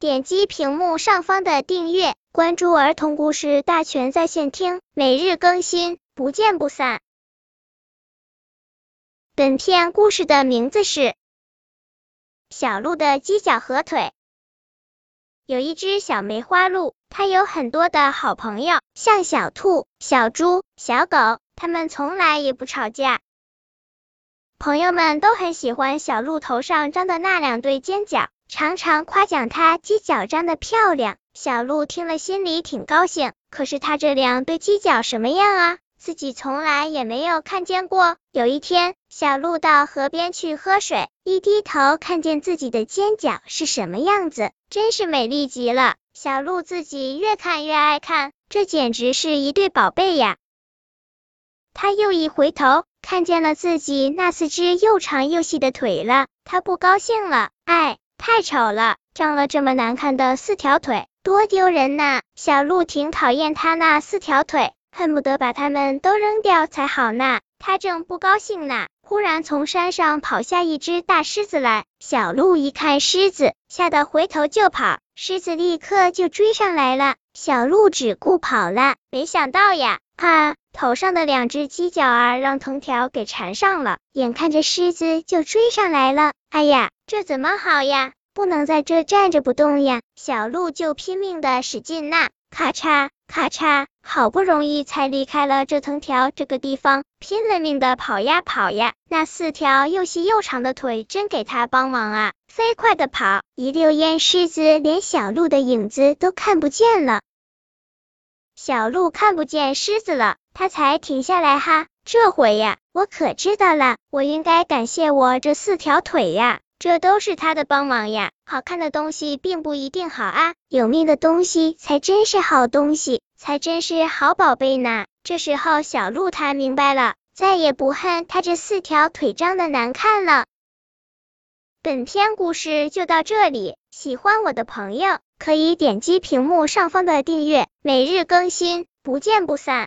点击屏幕上方的订阅，关注儿童故事大全在线听，每日更新，不见不散。本片故事的名字是《小鹿的犄角和腿》。有一只小梅花鹿，它有很多的好朋友，像小兔、小猪、小狗，它们从来也不吵架。朋友们都很喜欢小鹿头上长的那两对尖角，常常夸奖它犄角长得漂亮。小鹿听了心里挺高兴，可是它这两对犄角什么样啊？自己从来也没有看见过。有一天，小鹿到河边去喝水，一低头看见自己的尖角是什么样子，真是美丽极了。小鹿自己越看越爱看，这简直是一对宝贝呀！他又一回头。看见了自己那四只又长又细的腿了，他不高兴了。哎，太丑了，长了这么难看的四条腿，多丢人呐！小鹿挺讨厌他那四条腿，恨不得把它们都扔掉才好呢。他正不高兴呢，忽然从山上跑下一只大狮子来。小鹿一看狮子，吓得回头就跑，狮子立刻就追上来了。小鹿只顾跑了，没想到呀，啊！头上的两只犄角儿让藤条给缠上了，眼看着狮子就追上来了。哎呀，这怎么好呀？不能在这站着不动呀！小鹿就拼命的使劲呐，咔嚓咔嚓，好不容易才离开了这藤条这个地方，拼了命的跑呀跑呀，那四条又细又长的腿真给他帮忙啊！飞快的跑，一溜烟，狮子连小鹿的影子都看不见了。小鹿看不见狮子了。他才停下来哈，这回呀，我可知道了，我应该感谢我这四条腿呀，这都是他的帮忙呀。好看的东西并不一定好啊，有命的东西才真是好东西，才真是好宝贝呢。这时候小鹿他明白了，再也不恨他这四条腿长得难看了。本篇故事就到这里，喜欢我的朋友可以点击屏幕上方的订阅，每日更新，不见不散。